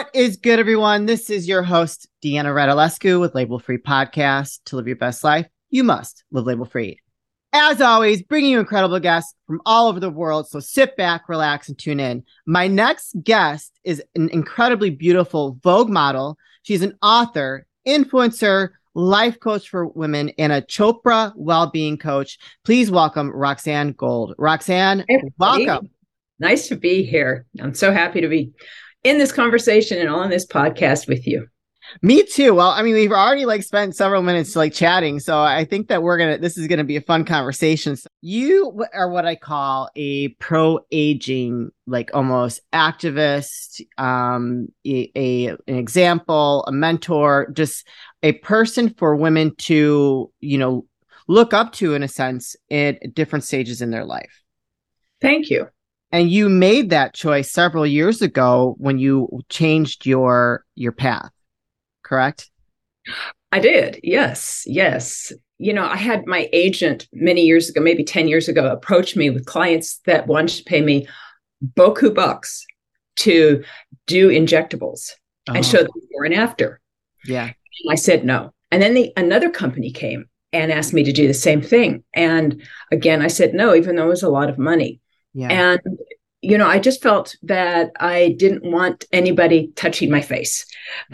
What is good, everyone? This is your host, Deanna Radulescu with Label Free Podcast. To live your best life, you must live label free. As always, bringing you incredible guests from all over the world. So sit back, relax, and tune in. My next guest is an incredibly beautiful Vogue model. She's an author, influencer, life coach for women, and a Chopra well-being coach. Please welcome Roxanne Gold. Roxanne, Hey, welcome. Nice to be here. I'm so happy to be in this conversation and on this podcast with you. Me too. Well, I mean, we've already like spent several minutes like chatting, so I think that we're gonna. This is gonna be a fun conversation. So you are what I call a pro aging, like almost activist, um, a, a an example, a mentor, just a person for women to you know look up to in a sense at different stages in their life. Thank you. And you made that choice several years ago when you changed your your path, correct? I did. Yes. Yes. You know, I had my agent many years ago, maybe 10 years ago, approach me with clients that wanted to pay me boku bucks to do injectables Oh, and show them before and after. yeah. And I said no. And then the another company came and asked me to do the same thing. And again, I said no, even though it was a lot of money. Yeah. And, you know, I just felt that I didn't want anybody touching my face.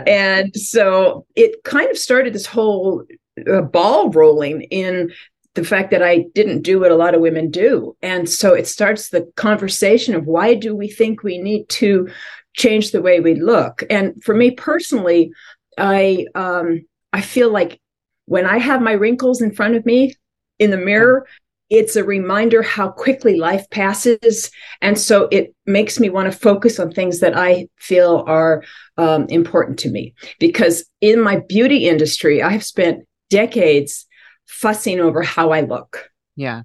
And so it kind of started this whole uh, ball rolling in the fact that I didn't do what a lot of women do. And so it starts the conversation of why do we think we need to change the way we look? And for me personally, I um I feel like when I have my wrinkles in front of me in the mirror, it's a reminder how quickly life passes. And so it makes me want to focus on things that I feel are um, important to me. Because in my beauty industry, I have spent decades fussing over how I look. yeah.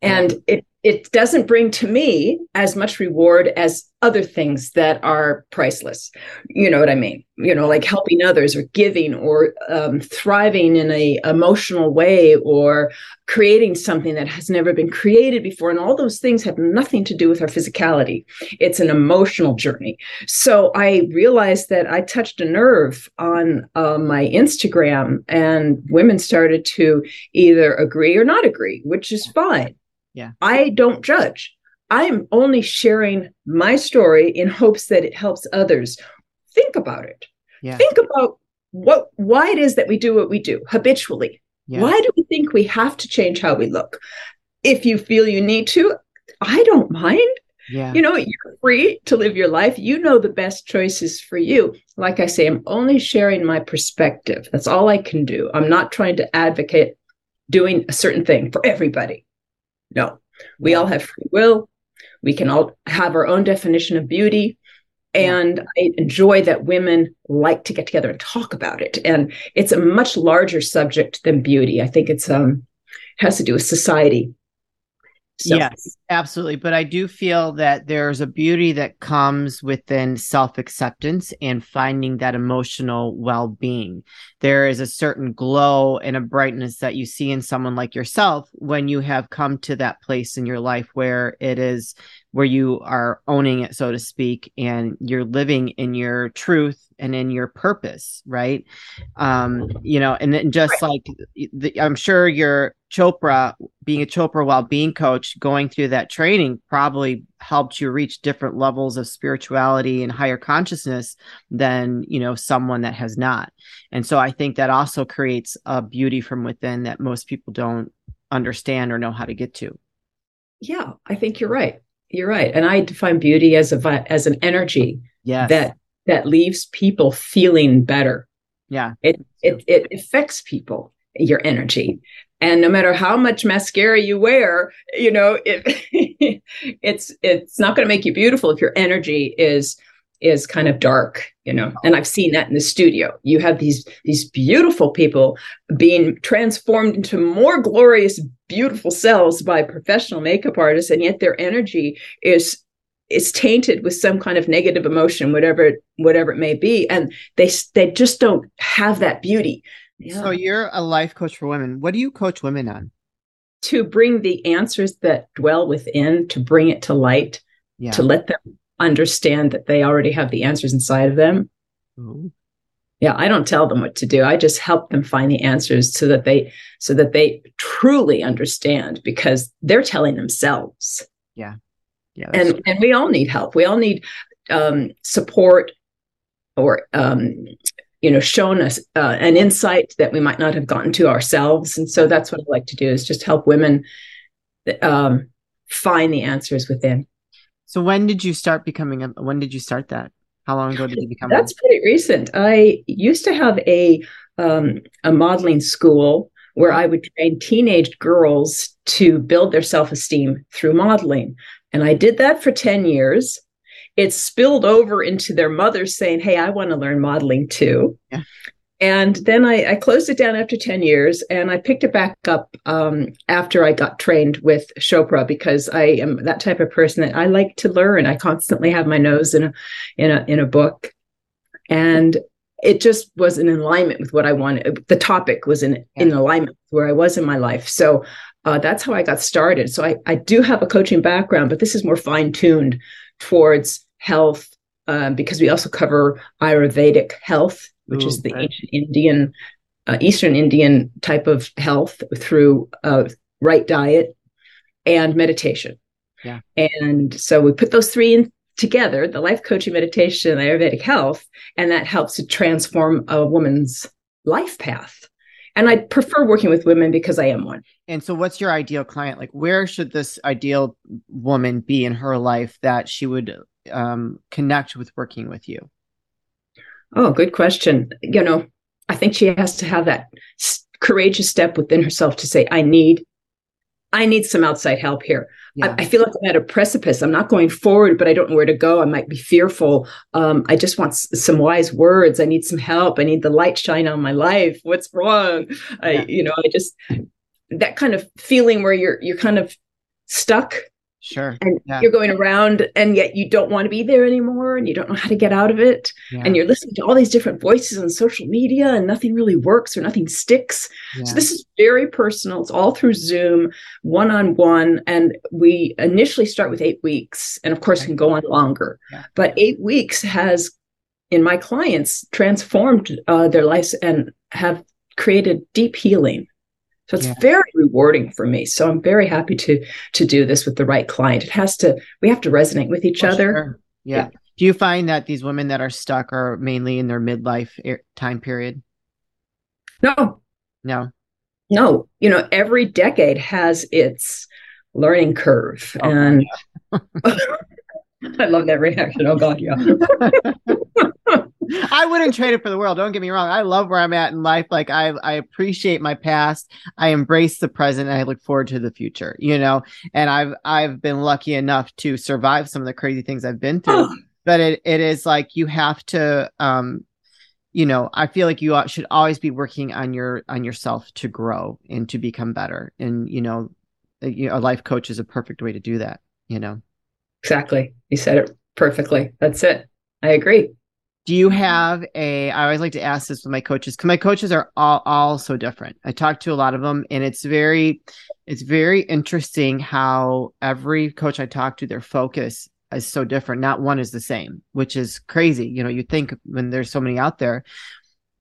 And it, it doesn't bring to me as much reward as other things that are priceless. You know what I mean? You know, like helping others or giving or um, thriving in a emotional way or creating something that has never been created before. And all those things have nothing to do with our physicality. It's an emotional journey. So I realized that I touched a nerve on uh, my Instagram and women started to either agree or not agree, which is fine. Yeah. I don't judge. I'm only sharing my story in hopes that it helps others. Think about it. Yeah. Think about what why it is that we do what we do habitually. Yeah. Why do we think we have to change how we look? If you feel you need to, I don't mind. Yeah. You know, you're free to live your life. You know the best choices for you. Like I say, I'm only sharing my perspective. That's all I can do. I'm not trying to advocate doing a certain thing for everybody. No, we all have free will. We can all have our own definition of beauty. And I enjoy that women like to get together and talk about it. And it's a much larger subject than beauty. I think it's um has to do with society. So, Yes, absolutely. But I do feel that there's a beauty that comes within self acceptance and finding that emotional well being. There is a certain glow and a brightness that you see in someone like yourself when you have come to that place in your life where it is where you are owning it, so to speak, and you're living in your truth and in your purpose, right? Um, you know, and then just like the, I'm sure your Chopra, being a Chopra well-being coach, going through that training probably helped you reach different levels of spirituality and higher consciousness than you know someone that has not. And so I think that also creates a beauty from within that most people don't understand or know how to get to. yeah, I think you're right. You're right. And I define beauty as a as an energy Yes. that that leaves people feeling better. yeah. It it it affects people, your energy. And no matter how much mascara you wear, you know, it it's it's not going to make you beautiful if your energy is is kind of dark, you know. And I've seen that in the studio. You have these these beautiful people being transformed into more glorious beautiful selves by professional makeup artists and yet their energy is is tainted with some kind of negative emotion whatever whatever it may be and they they just don't have that beauty So you're a life coach for women. What do you coach women on? to bring the answers that dwell within to bring it to light Yeah. to let them understand that they already have the answers inside of them. Ooh. Yeah, I don't tell them what to do. I just help them find the answers so that they so that they truly understand because they're telling themselves. Yeah. Yeah. And true. and we all need help. We all need um, support or um, you know shown us uh, an insight that we might not have gotten to ourselves. And so that's what I like to do is just help women um, find the answers within. So when did you start becoming a when did you start that? How long ago did you become? That's pretty recent. I used to have a um, a modeling school where I would train teenage girls to build their self esteem through modeling, and I did that for ten years. It spilled over into their mothers saying, "Hey, I want to learn modeling too." Yeah. And then I, I, closed it down after 10 years and I picked it back up um, after I got trained with Chopra because I am that type of person that I like to learn. I constantly have my nose in a, in a, in a book. And it just was in alignment with what I wanted. The topic was in, yeah. in alignment with where I was in my life. So uh, that's how I got started. So I, I do have a coaching background, but this is more fine tuned towards health um, because we also cover Ayurvedic health which Ooh, is the right. ancient Indian, uh, Eastern Indian type of health through uh, right diet and meditation. Yeah. And so we put those three in together the life coaching, meditation, and Ayurvedic health, and that helps to transform a woman's life path. And I prefer working with women because I am one. And so, what's your ideal client? Like, where should this ideal woman be in her life that she would um, connect with working with you? Oh, good question. You know, I think she has to have that courageous step within herself to say, I need, I need some outside help here. Yeah. I, I, feel like I'm at a precipice. I'm not going forward, but I don't know where to go. I might be fearful. Um, I just want s- some wise words. I need some help. I need the light shine on my life. What's wrong? Yeah. I, you know, I just that kind of feeling where you're you're kind of stuck Sure. And yeah. you're going around and yet you don't want to be there anymore and you don't know how to get out of it. Yeah. And you're listening to all these different voices on social media and nothing really works or nothing sticks. Yeah. So this is very personal. It's all through Zoom, one on one. And we initially start with eight weeks and of course can go on longer. But eight weeks has, in my clients, transformed uh, their lives and have created deep healing so it's yeah. very rewarding for me. So I'm very happy to to do this with the right client. It has to we have to resonate with each other. Sure. Yeah. yeah. Do you find that these women that are stuck are mainly in their midlife time period? No. No. No. You know, every decade has its learning curve oh, and. I love that reaction. Oh God, yeah. I wouldn't trade it for the world. Don't get me wrong. I love where I'm at in life. Like I, I appreciate my past. I embrace the present. I look forward to the future. You know, and I've I've been lucky enough to survive some of the crazy things I've been through. but it it is like you have to, um, you know, I feel like you should always be working on your on yourself to grow and to become better. And you know, a life coach is a perfect way to do that. You know. Exactly. You said it perfectly. That's it. I agree do you have a i always like to ask this with my coaches because my coaches are all, all so different. I talk to a lot of them and it's very it's very interesting how every coach i talk to their focus is so different. Not one is the same which is crazy. You know you think when there's so many out there.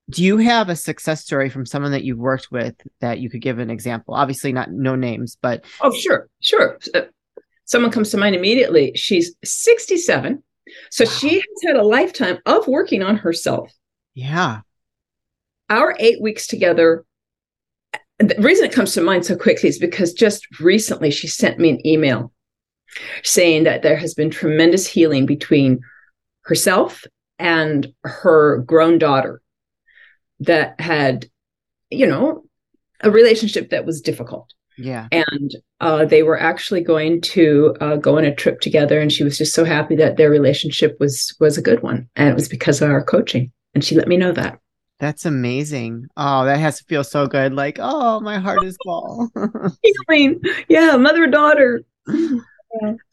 Do you have a success story from someone that you've worked with that you could give an example? Obviously not no names but oh sure sure. Uh, someone comes to mind immediately. She's 67 so wow. she has had a lifetime of working on herself. Yeah. Our eight weeks together, the reason it comes to mind so quickly is because just recently she sent me an email saying that there has been tremendous healing between herself and her grown daughter that had, you know, a relationship that was difficult. Yeah. And uh, they were actually going to uh, go on a trip together, and she was just so happy that their relationship was was a good one, and it was because of our coaching. And she let me know that. That's amazing. Oh, that has to feel so good. Like, oh, my heart is full. Healing. Yeah, mother daughter.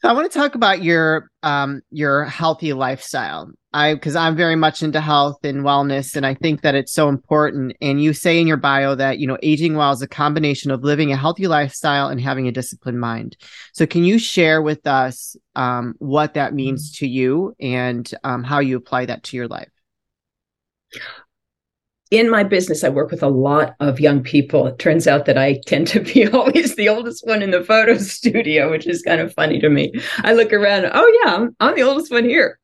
I want to talk about your um your healthy lifestyle. I because I'm very much into health and wellness, and I think that it's so important. And you say in your bio that you know aging well is a combination of living a healthy lifestyle and having a disciplined mind. So, can you share with us um, what that means to you and um, how you apply that to your life? In my business, I work with a lot of young people. It turns out that I tend to be always the oldest one in the photo studio, which is kind of funny to me. I look around, oh, yeah, I'm, I'm the oldest one here.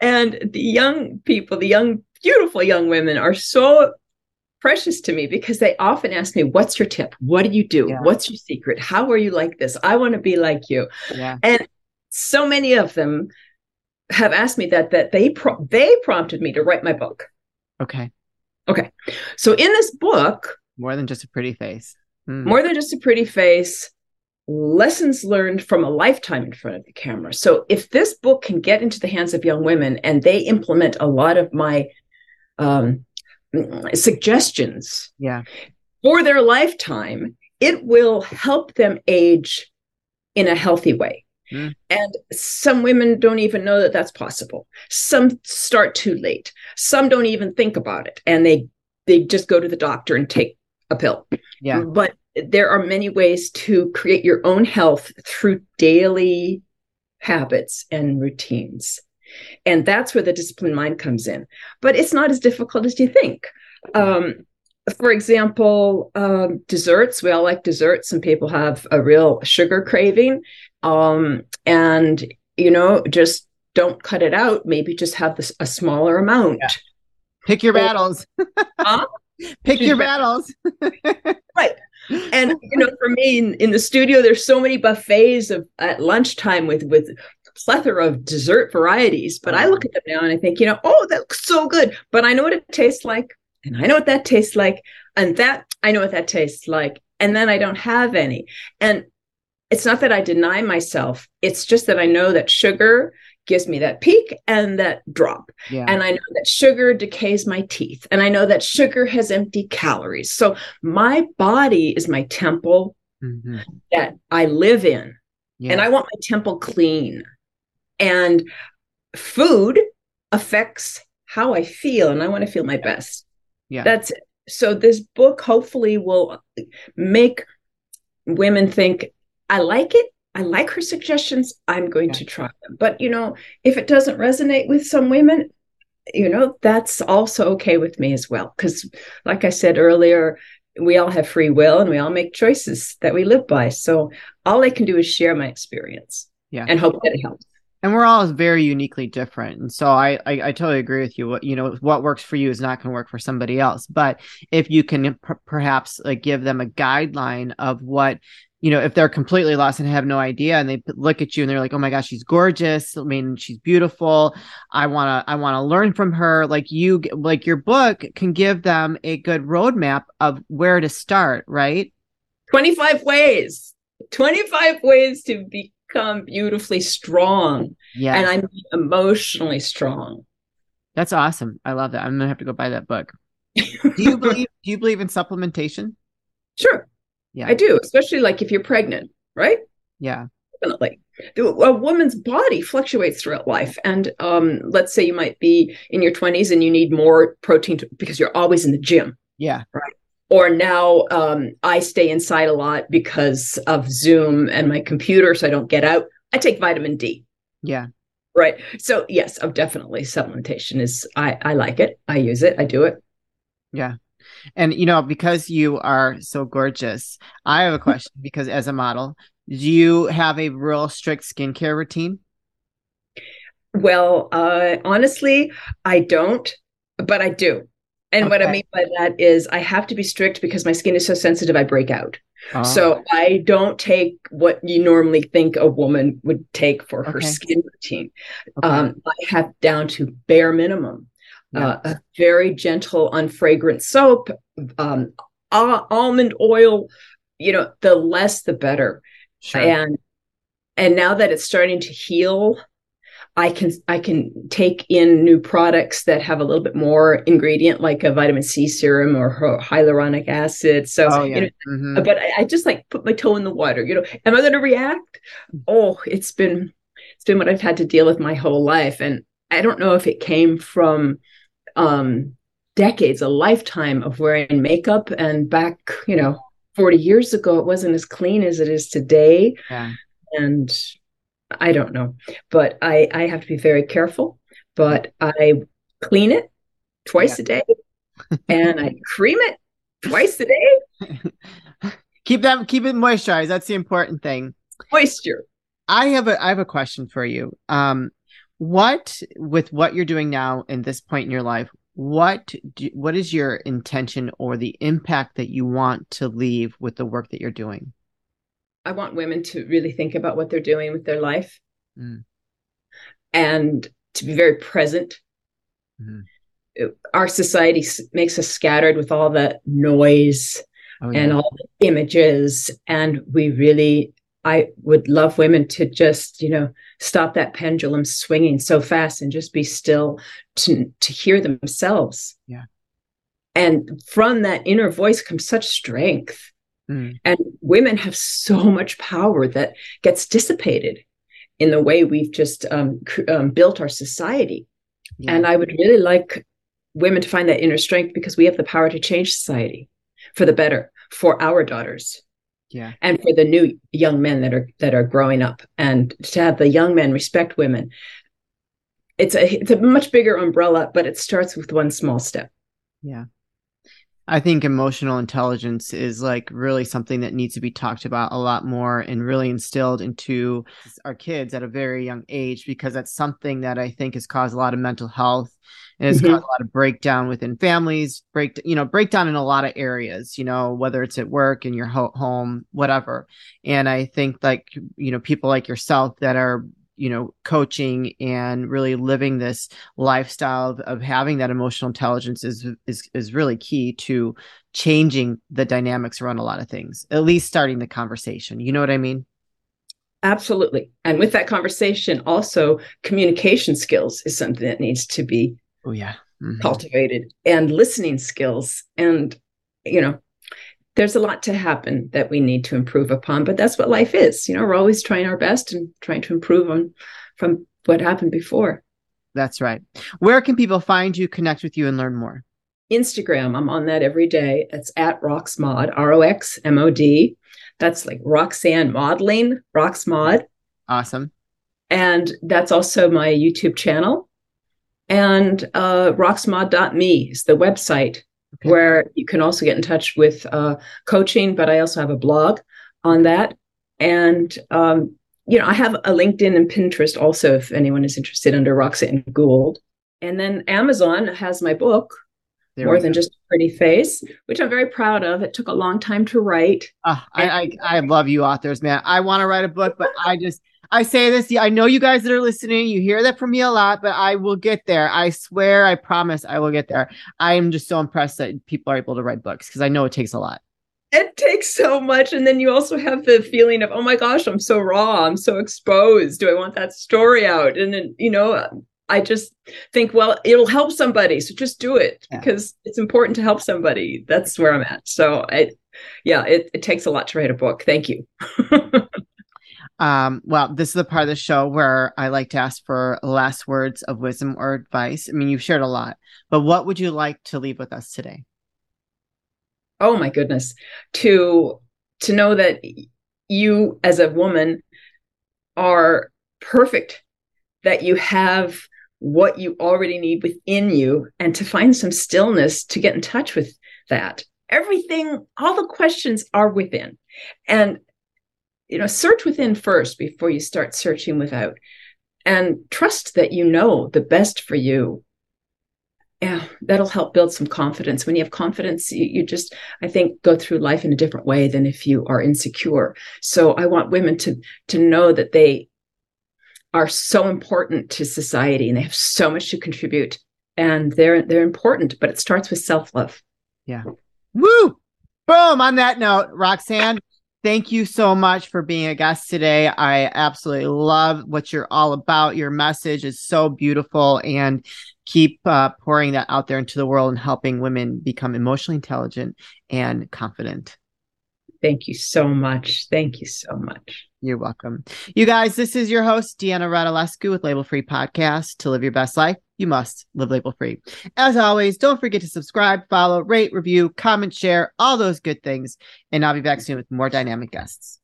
And the young people, the young, beautiful young women are so precious to me because they often ask me, What's your tip? What do you do? Yeah. What's your secret? How are you like this? I want to be like you. Yeah. And so many of them have asked me that that they pro- they prompted me to write my book. Okay. Okay. So in this book, more than just a pretty face, mm. more than just a pretty face, lessons learned from a lifetime in front of the camera. So if this book can get into the hands of young women and they implement a lot of my um, suggestions yeah. for their lifetime, it will help them age in a healthy way. Mm. And some women don't even know that that's possible. Some start too late. Some don't even think about it and they they just go to the doctor and take a pill. Yeah. But there are many ways to create your own health through daily habits and routines. And that's where the disciplined mind comes in. But it's not as difficult as you think. Um, for example, um, desserts. We all like desserts. Some people have a real sugar craving. Um, and, you know, just don't cut it out. Maybe just have this, a smaller amount. Yeah. Pick your battles. huh? Pick your battles. right. And you know, for me in, in, the studio, there's so many buffets of at lunchtime with with plethora of dessert varieties. But I look at them now and I think, you know, oh, that looks so good. But I know what it tastes like, and I know what that tastes like, and that I know what that tastes like, and then I don't have any. And it's not that I deny myself. It's just that I know that sugar gives me that peak and that drop. Yeah. And I know that sugar decays my teeth. And I know that sugar has empty calories. So my body is my temple mm-hmm. that I live in. Yeah. And I want my temple clean. And food affects how I feel. And I want to feel my best. Yeah. That's it. So this book hopefully will make women think I like it. I like her suggestions. I'm going yeah. to try them. But, you know, if it doesn't resonate with some women, you know, that's also okay with me as well. Because, like I said earlier, we all have free will and we all make choices that we live by. So all I can do is share my experience yeah. and hope that it helps and we're all very uniquely different and so I, I, I totally agree with you what you know what works for you is not going to work for somebody else but if you can p- perhaps like give them a guideline of what you know, if they're completely lost and have no idea and they look at you and they're like, "Oh my gosh, she's gorgeous. I mean, she's beautiful. I want to I want to learn from her." Like you like your book can give them a good roadmap of where to start, right? 25 ways. 25 ways to become beautifully strong. Yeah. And I'm emotionally strong. That's awesome. I love that. I'm going to have to go buy that book. do you believe do you believe in supplementation? Sure. Yeah. I do, especially like if you're pregnant, right? Yeah. Definitely. A woman's body fluctuates throughout life. And um, let's say you might be in your 20s and you need more protein to, because you're always in the gym. Yeah. Right. Or now um, I stay inside a lot because of Zoom and my computer, so I don't get out. I take vitamin D. Yeah. Right. So yes, of definitely supplementation is I I like it. I use it. I do it. Yeah. And you know, because you are so gorgeous, I have a question because as a model, do you have a real strict skincare routine? Well, uh, honestly, I don't, but I do. And okay. what I mean by that is I have to be strict because my skin is so sensitive, I break out. Oh. So I don't take what you normally think a woman would take for her skin routine. Okay. Um, I have down to bare minimum yeah. uh, a very gentle, unfragrant soap, um, uh, almond oil. You know, the less the better. Sure. And and now that it's starting to heal, I can I can take in new products that have a little bit more ingredient, like a vitamin C serum or hyaluronic acid. So, oh, yeah. you know, mm-hmm. but I, I, just like put my toe in the water. You know, am I going to react? Oh, it's been it's been what I've had to deal with my whole life, and I don't know if it came from um, decades, a lifetime of wearing makeup. And back, you know, 40 years ago, it wasn't as clean as it is today. Yeah. And I don't know, but I, I have to be very careful. But I clean it twice yeah. a day and I cream it twice a day. keep that keep it moisturized. That's the important thing. Moisture. I have a I have a question for you. Um, what with what you're doing now in this point in your life, what do, what is your intention or the impact that you want to leave with the work that you're doing? I want women to really think about what they're doing with their life mm. and to be very present. Mm. Our society makes us scattered with all the noise oh, yeah. and all the images, and we really I would love women to just, you know, stop that pendulum swinging so fast and just be still to to hear themselves. Yeah. And from that inner voice comes such strength. Mm. And women have so much power that gets dissipated in the way we've just um, um, built our society. Yeah. And I would really like women to find that inner strength because we have the power to change society for the better for our daughters yeah. And for the new young men that are that are growing up and to have the young men respect women it's a it's a much bigger umbrella but it starts with one small step. Yeah I think emotional intelligence is like really something that needs to be talked about a lot more and really instilled into our kids at a very young age because that's something that I think has caused a lot of mental health and it's mm-hmm. caused a lot of breakdown within families, break you know breakdown in a lot of areas, you know whether it's at work in your ho- home, whatever. And I think like you know people like yourself that are you know coaching and really living this lifestyle of, of having that emotional intelligence is is is really key to changing the dynamics around a lot of things at least starting the conversation. You know what i mean? Absolutely. And with that conversation also communication skills is something that needs to be oh yeah. Mm-hmm. cultivated and listening skills and you know there's a lot to happen that we need to improve upon, but that's what life is. You know, we're always trying our best and trying to improve on from what happened before. That's right. Where can people find you, connect with you, and learn more? Instagram. I'm on that every day. It's at Roxmod, R O X M O D. That's like Roxanne modeling, Roxmod. Awesome. And that's also my YouTube channel. And uh, roxmod.me is the website okay. where you can also get in touch with uh, coaching, but I also have a blog on that. And, um, you know, I have a LinkedIn and Pinterest also, if anyone is interested under Roxanne Gould. And then Amazon has my book, there More Than Just a Pretty Face, which I'm very proud of. It took a long time to write. Uh, I, I, I love you authors, man. I want to write a book, but I just, I say this, I know you guys that are listening, you hear that from me a lot, but I will get there. I swear, I promise I will get there. I am just so impressed that people are able to write books because I know it takes a lot. It takes so much. And then you also have the feeling of, oh my gosh, I'm so raw. I'm so exposed. Do I want that story out? And then, you know, I just think, well, it'll help somebody. So just do it yeah. because it's important to help somebody. That's where I'm at. So I, yeah, it, it takes a lot to write a book. Thank you. Um, well, this is the part of the show where I like to ask for last words of wisdom or advice. I mean, you've shared a lot, but what would you like to leave with us today? Oh my goodness. To to know that you as a woman are perfect, that you have what you already need within you, and to find some stillness to get in touch with that. Everything, all the questions are within. And you know search within first before you start searching without. And trust that you know the best for you. Yeah that'll help build some confidence. When you have confidence you, you, just i think go through life in a different way than if you are insecure. So i want women to to know that they are so important to society and they have so much to contribute and they're they're important but it starts with self-love. Yeah. Woo! Boom on that note roxanne Thank you so much for being a guest today. I absolutely love what you're all about. Your message is so beautiful and keep uh, pouring that out there into the world and helping women become emotionally intelligent and confident. Thank you so much. Thank you so much. You're welcome. You guys, this is your host, Deanna Radulescu with Label Free Podcast. To live your best life, you must live label free. As always, don't forget to subscribe, follow, rate, review, comment, share, all those good things. And I'll be back soon with more dynamic guests.